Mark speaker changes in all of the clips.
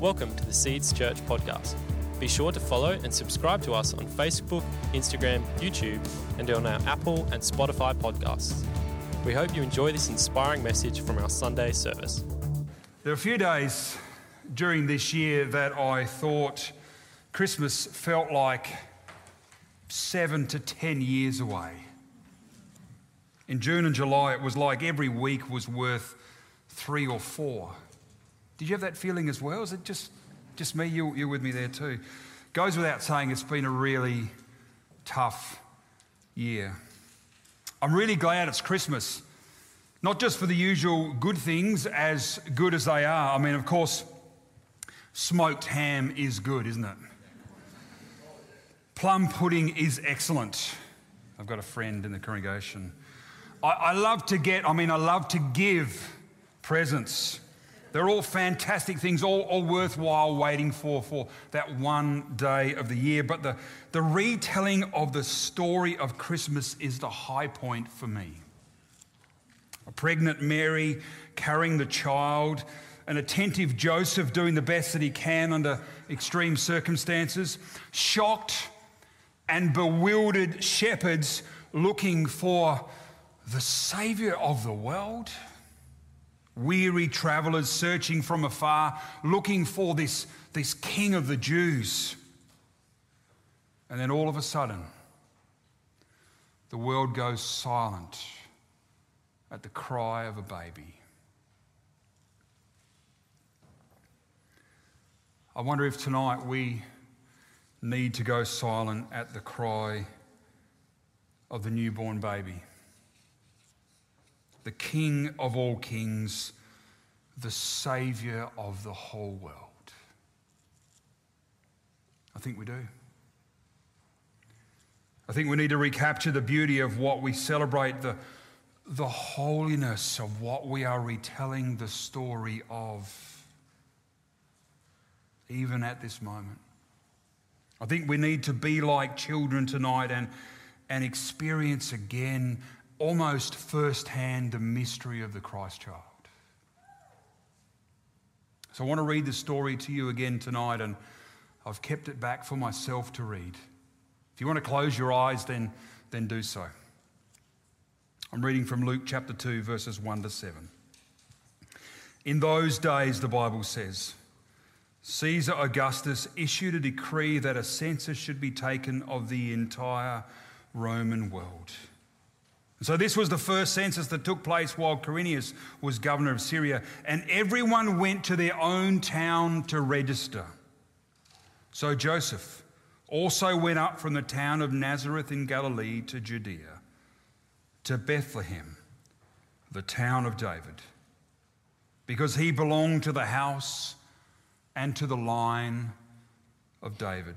Speaker 1: Welcome to the Seeds Church podcast. Be sure to follow and subscribe to us on Facebook, Instagram, YouTube, and on our Apple and Spotify podcasts. We hope you enjoy this inspiring message from our Sunday service.
Speaker 2: There are a few days during this year that I thought Christmas felt like seven to ten years away. In June and July, it was like every week was worth three or four. Did you have that feeling as well? Is it just, just me? You, you're with me there too. Goes without saying, it's been a really tough year. I'm really glad it's Christmas. Not just for the usual good things, as good as they are. I mean, of course, smoked ham is good, isn't it? Plum pudding is excellent. I've got a friend in the congregation. I, I love to get, I mean, I love to give presents. They're all fantastic things, all, all worthwhile waiting for for that one day of the year. But the, the retelling of the story of Christmas is the high point for me. A pregnant Mary carrying the child, an attentive Joseph doing the best that he can under extreme circumstances, shocked and bewildered shepherds looking for the Savior of the world. Weary travelers searching from afar, looking for this, this King of the Jews. And then all of a sudden, the world goes silent at the cry of a baby. I wonder if tonight we need to go silent at the cry of the newborn baby. The King of all kings, the Saviour of the whole world. I think we do. I think we need to recapture the beauty of what we celebrate, the, the holiness of what we are retelling the story of, even at this moment. I think we need to be like children tonight and, and experience again, almost firsthand, the mystery of the Christ child. So I want to read the story to you again tonight, and I've kept it back for myself to read. If you want to close your eyes, then, then do so. I'm reading from Luke chapter 2, verses 1 to 7. In those days, the Bible says, Caesar Augustus issued a decree that a census should be taken of the entire Roman world. So, this was the first census that took place while Quirinius was governor of Syria, and everyone went to their own town to register. So, Joseph also went up from the town of Nazareth in Galilee to Judea to Bethlehem, the town of David, because he belonged to the house and to the line of David.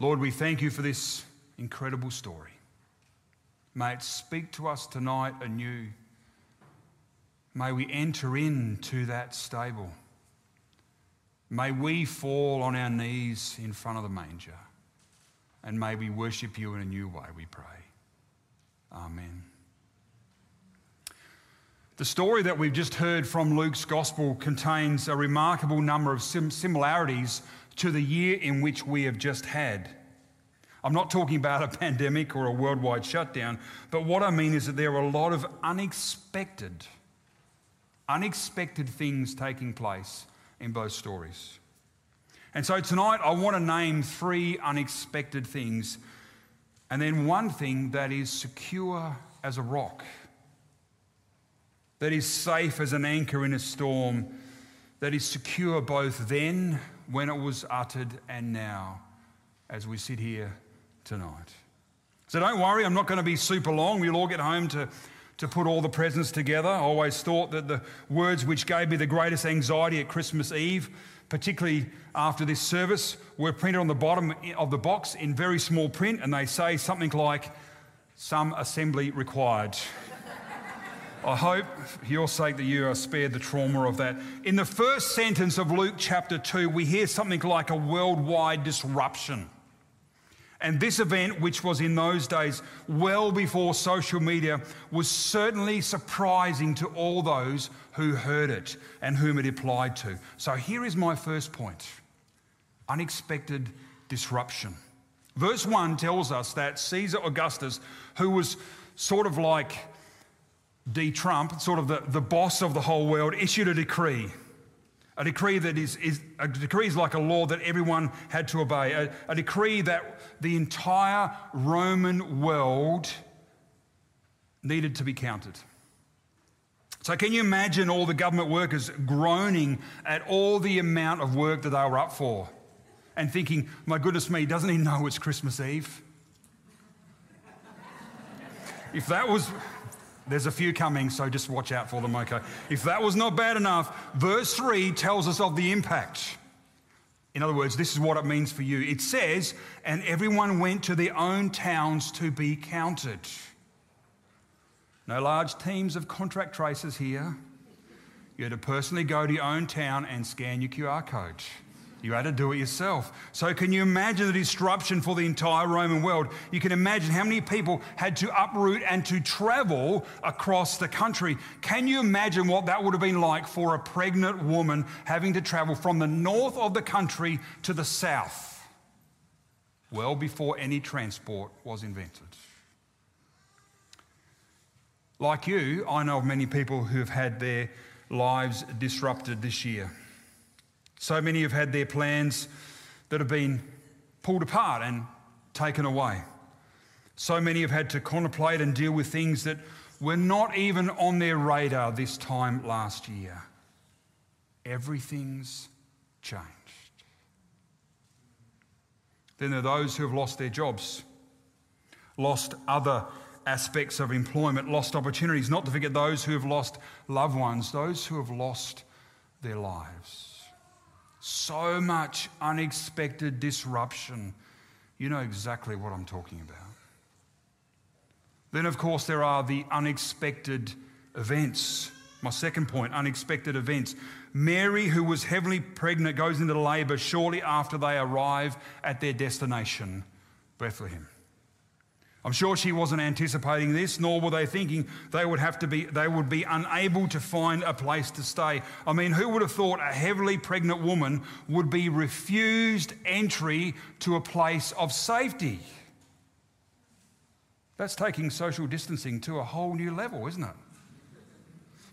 Speaker 2: Lord, we thank you for this incredible story. May it speak to us tonight anew. May we enter into that stable. May we fall on our knees in front of the manger. And may we worship you in a new way, we pray. Amen. The story that we've just heard from Luke's gospel contains a remarkable number of sim- similarities to the year in which we have just had. I'm not talking about a pandemic or a worldwide shutdown, but what I mean is that there are a lot of unexpected, unexpected things taking place in both stories. And so tonight I want to name three unexpected things and then one thing that is secure as a rock, that is safe as an anchor in a storm, that is secure both then when it was uttered and now as we sit here tonight. So don't worry, I'm not going to be super long. We'll all get home to, to put all the presents together. I always thought that the words which gave me the greatest anxiety at Christmas Eve, particularly after this service, were printed on the bottom of the box in very small print, and they say something like, Some assembly required. I hope, for your sake, that you are spared the trauma of that. In the first sentence of Luke chapter 2, we hear something like a worldwide disruption. And this event, which was in those days well before social media, was certainly surprising to all those who heard it and whom it applied to. So here is my first point unexpected disruption. Verse 1 tells us that Caesar Augustus, who was sort of like D. Trump, sort of the, the boss of the whole world, issued a decree. A decree that is, is a decree is like a law that everyone had to obey. A, a decree that the entire Roman world needed to be counted. So, can you imagine all the government workers groaning at all the amount of work that they were up for and thinking, my goodness me, doesn't he know it's Christmas Eve? if that was, there's a few coming, so just watch out for them, okay? If that was not bad enough, verse 3 tells us of the impact. In other words, this is what it means for you. It says, and everyone went to their own towns to be counted. No large teams of contract tracers here. You had to personally go to your own town and scan your QR code. You had to do it yourself. So, can you imagine the disruption for the entire Roman world? You can imagine how many people had to uproot and to travel across the country. Can you imagine what that would have been like for a pregnant woman having to travel from the north of the country to the south? Well, before any transport was invented. Like you, I know of many people who have had their lives disrupted this year. So many have had their plans that have been pulled apart and taken away. So many have had to contemplate and deal with things that were not even on their radar this time last year. Everything's changed. Then there are those who have lost their jobs, lost other aspects of employment, lost opportunities, not to forget those who have lost loved ones, those who have lost their lives. So much unexpected disruption. You know exactly what I'm talking about. Then, of course, there are the unexpected events. My second point unexpected events. Mary, who was heavily pregnant, goes into labor shortly after they arrive at their destination, Bethlehem. I'm sure she wasn't anticipating this, nor were they thinking they would have to be they would be unable to find a place to stay. I mean, who would have thought a heavily pregnant woman would be refused entry to a place of safety? That's taking social distancing to a whole new level, isn't it?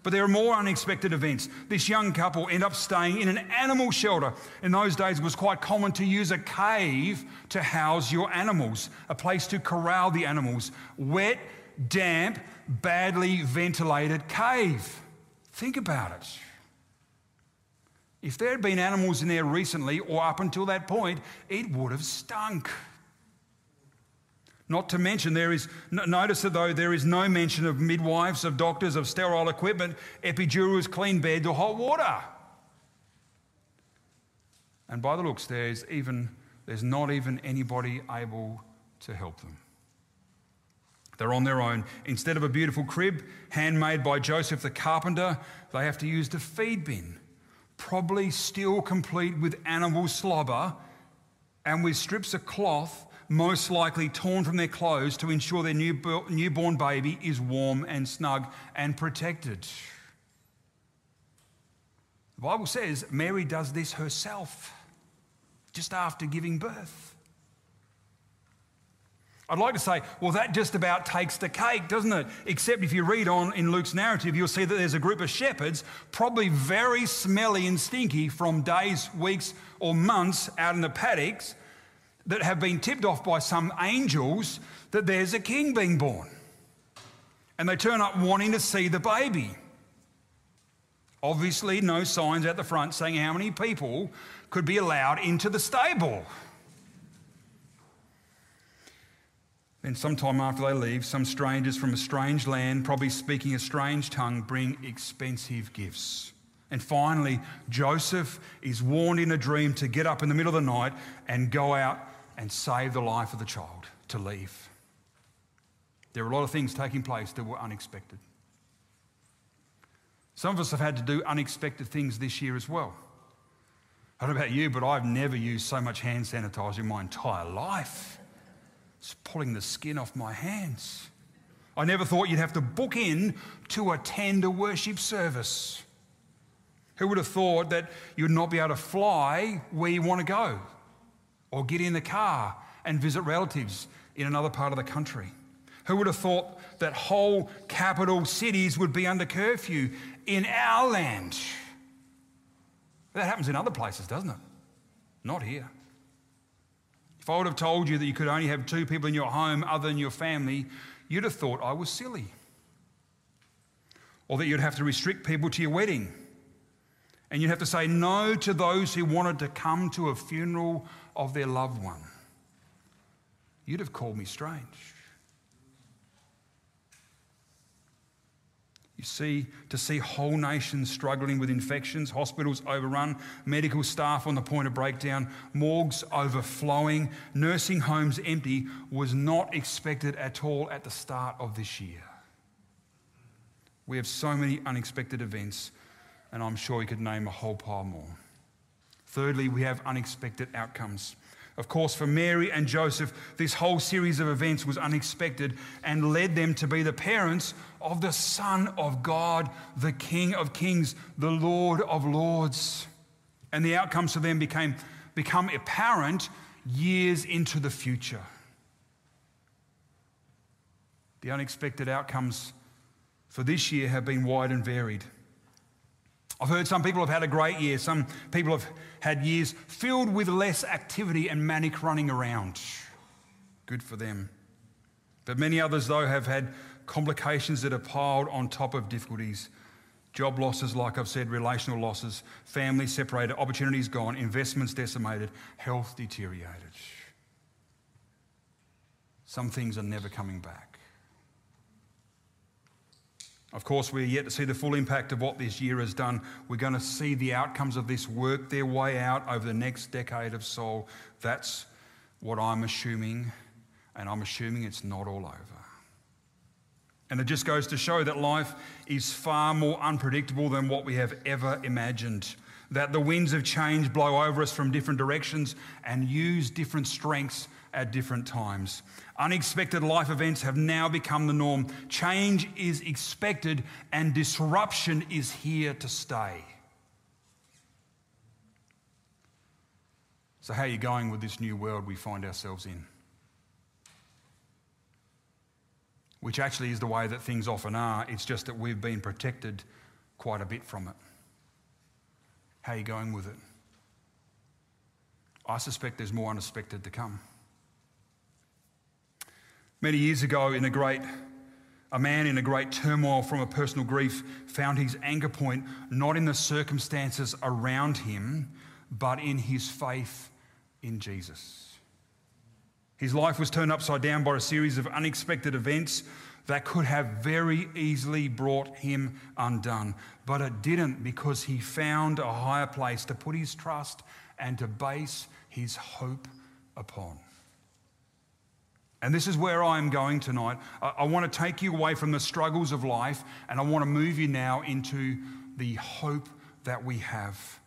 Speaker 2: But there are more unexpected events. This young couple end up staying in an animal shelter. In those days, it was quite common to use a cave to house your animals, a place to corral the animals. Wet, damp, badly ventilated cave. Think about it. If there had been animals in there recently or up until that point, it would have stunk. Not to mention, there is, notice though, there is no mention of midwives, of doctors, of sterile equipment, epidurals, clean beds, or hot water. And by the looks, there's, even, there's not even anybody able to help them. They're on their own. Instead of a beautiful crib handmade by Joseph the carpenter, they have to use the feed bin, probably still complete with animal slobber and with strips of cloth most likely torn from their clothes to ensure their newborn baby is warm and snug and protected. The Bible says Mary does this herself just after giving birth. I'd like to say, well, that just about takes the cake, doesn't it? Except if you read on in Luke's narrative, you'll see that there's a group of shepherds, probably very smelly and stinky from days, weeks, or months out in the paddocks, that have been tipped off by some angels that there's a king being born. And they turn up wanting to see the baby. Obviously, no signs at the front saying how many people could be allowed into the stable. Then, sometime after they leave, some strangers from a strange land, probably speaking a strange tongue, bring expensive gifts. And finally, Joseph is warned in a dream to get up in the middle of the night and go out and save the life of the child, to leave. There are a lot of things taking place that were unexpected. Some of us have had to do unexpected things this year as well. I don't know about you, but I've never used so much hand sanitizer in my entire life. It's pulling the skin off my hands. I never thought you'd have to book in to attend a worship service. Who would have thought that you'd not be able to fly where you want to go or get in the car and visit relatives in another part of the country? Who would have thought that whole capital cities would be under curfew in our land? That happens in other places, doesn't it? Not here. If I would have told you that you could only have two people in your home other than your family, you'd have thought I was silly. Or that you'd have to restrict people to your wedding and you'd have to say no to those who wanted to come to a funeral of their loved one. You'd have called me strange. You see, to see whole nations struggling with infections, hospitals overrun, medical staff on the point of breakdown, morgues overflowing, nursing homes empty was not expected at all at the start of this year. We have so many unexpected events and I'm sure you could name a whole pile more. Thirdly, we have unexpected outcomes. Of course, for Mary and Joseph, this whole series of events was unexpected and led them to be the parents of the Son of God, the King of Kings, the Lord of Lords. And the outcomes for them became, become apparent years into the future. The unexpected outcomes for this year have been wide and varied. I've heard some people have had a great year. Some people have had years filled with less activity and manic running around. Good for them. But many others, though, have had complications that are piled on top of difficulties. Job losses, like I've said, relational losses, family separated, opportunities gone, investments decimated, health deteriorated. Some things are never coming back. Of course, we're yet to see the full impact of what this year has done. We're going to see the outcomes of this work their way out over the next decade of soul. That's what I'm assuming, and I'm assuming it's not all over. And it just goes to show that life is far more unpredictable than what we have ever imagined. That the winds of change blow over us from different directions and use different strengths at different times. Unexpected life events have now become the norm. Change is expected and disruption is here to stay. So, how are you going with this new world we find ourselves in? Which actually is the way that things often are, it's just that we've been protected quite a bit from it. How are you going with it? I suspect there's more unexpected to come. Many years ago, in a great, a man in a great turmoil from a personal grief found his anchor point not in the circumstances around him, but in his faith in Jesus. His life was turned upside down by a series of unexpected events that could have very easily brought him undone. But it didn't because he found a higher place to put his trust and to base his hope upon. And this is where I'm going tonight. I, want to take you away from the struggles of life and I want to move you now into the hope that we have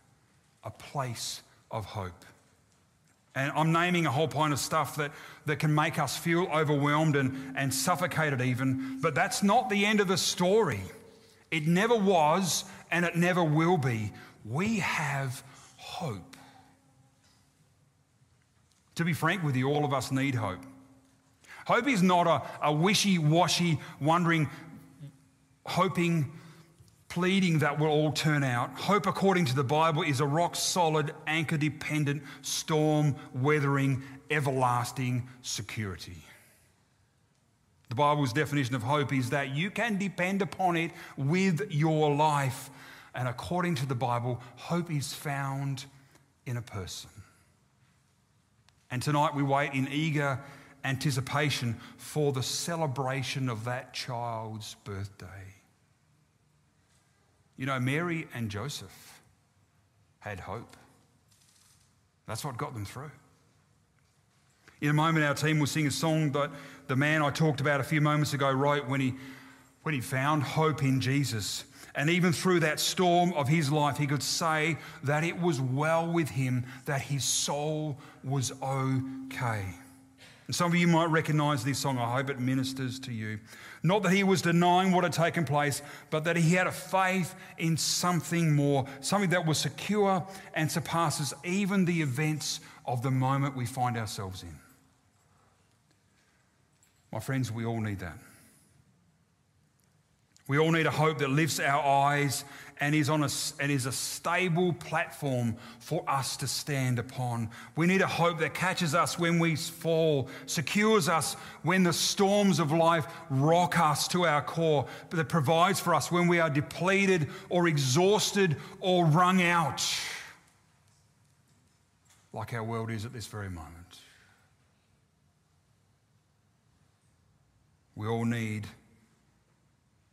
Speaker 2: a place of hope. And I'm naming a whole pile of stuff that, that can make us feel overwhelmed and, and suffocated, even. But that's not the end of the story. It never was and it never will be. We have hope. To be frank with you, all of us need hope. Hope is not a, a wishy washy, wondering, hoping, pleading that will all turn out. Hope, according to the Bible, is a rock solid, anchor dependent, storm weathering, everlasting security. The Bible's definition of hope is that you can depend upon it with your life. And according to the Bible, hope is found in a person. And tonight we wait in eager anticipation for the celebration of that child's birthday. You know, Mary and Joseph had hope. That's what got them through. In a moment, our team will sing a song that the man I talked about a few moments ago wrote when he, when he found hope in Jesus. And even through that storm of his life, he could say that it was well with him, that his soul was okay. And some of you might recognize this song. I hope it ministers to you. Not that he was denying what had taken place, but that he had a faith in something more, something that was secure and surpasses even the events of the moment we find ourselves in. My friends, we all need that. We all need a hope that lifts our eyes and is, on a, and is a stable platform for us to stand upon. We need a hope that catches us when we fall, secures us when the storms of life rock us to our core, but that provides for us when we are depleted or exhausted or wrung out, like our world is at this very moment. We all need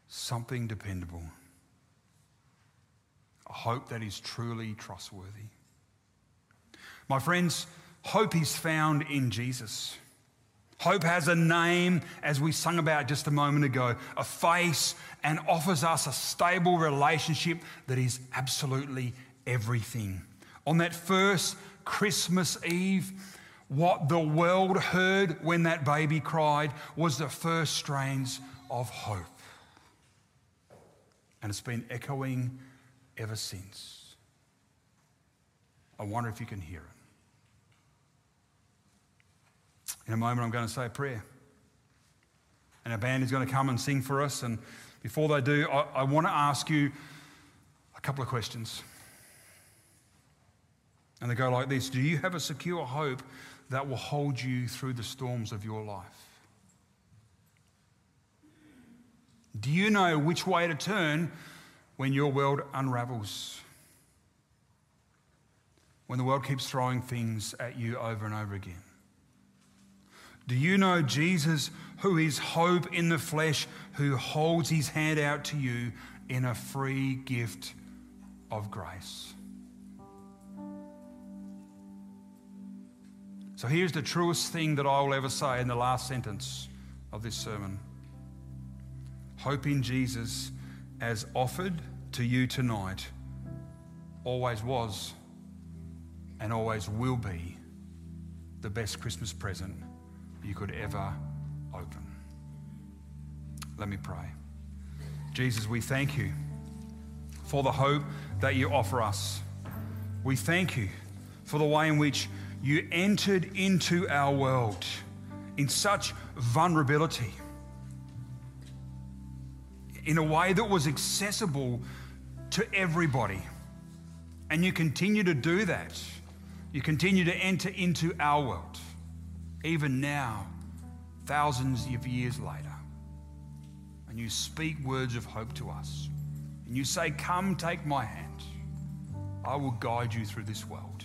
Speaker 2: something dependable, a hope that is truly trustworthy. My friends, hope is found in Jesus. Hope has a name, as we sung about just a moment ago, a face, and offers us a stable relationship that is absolutely everything. On that first Christmas Eve, what the world heard when that baby cried was the first strains of hope and it's been echoing ever since. I wonder if you can hear it. In a moment, I'm going to say a prayer. And a band is going to come and sing for us. And before they do, I, I want to ask you a couple of questions. And they go like this Do you have a secure hope that will hold you through the storms of your life? Do you know which way to turn when your world unravels? When the world keeps throwing things at you over and over again? Do you know Jesus, who is hope in the flesh, who holds his hand out to you in a free gift of grace? So here's the truest thing that I will ever say in the last sentence of this sermon. Hope in Jesus as offered to you tonight always was and always will be the best Christmas present you could ever open. Let me pray. Jesus, we thank you for the hope that you offer us. We thank you for the way in which you entered into our world in such vulnerability in a way that was accessible to everybody. And you continue to do that. You continue to enter into our world, even now, thousands of years later. And you speak words of hope to us. And you say, Come, take my hand. I will guide you through this world.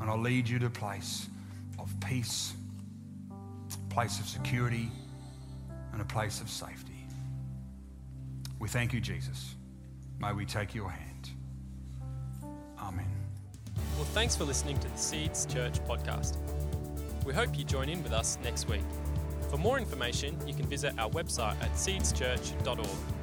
Speaker 2: And I'll lead you to a place of peace, a place of security, and a place of safety. We thank you, Jesus. May we take your hand. Amen.
Speaker 1: Well, thanks for listening to the Seeds Church podcast. We hope you join in with us next week. For more information, you can visit our website at seedschurch.org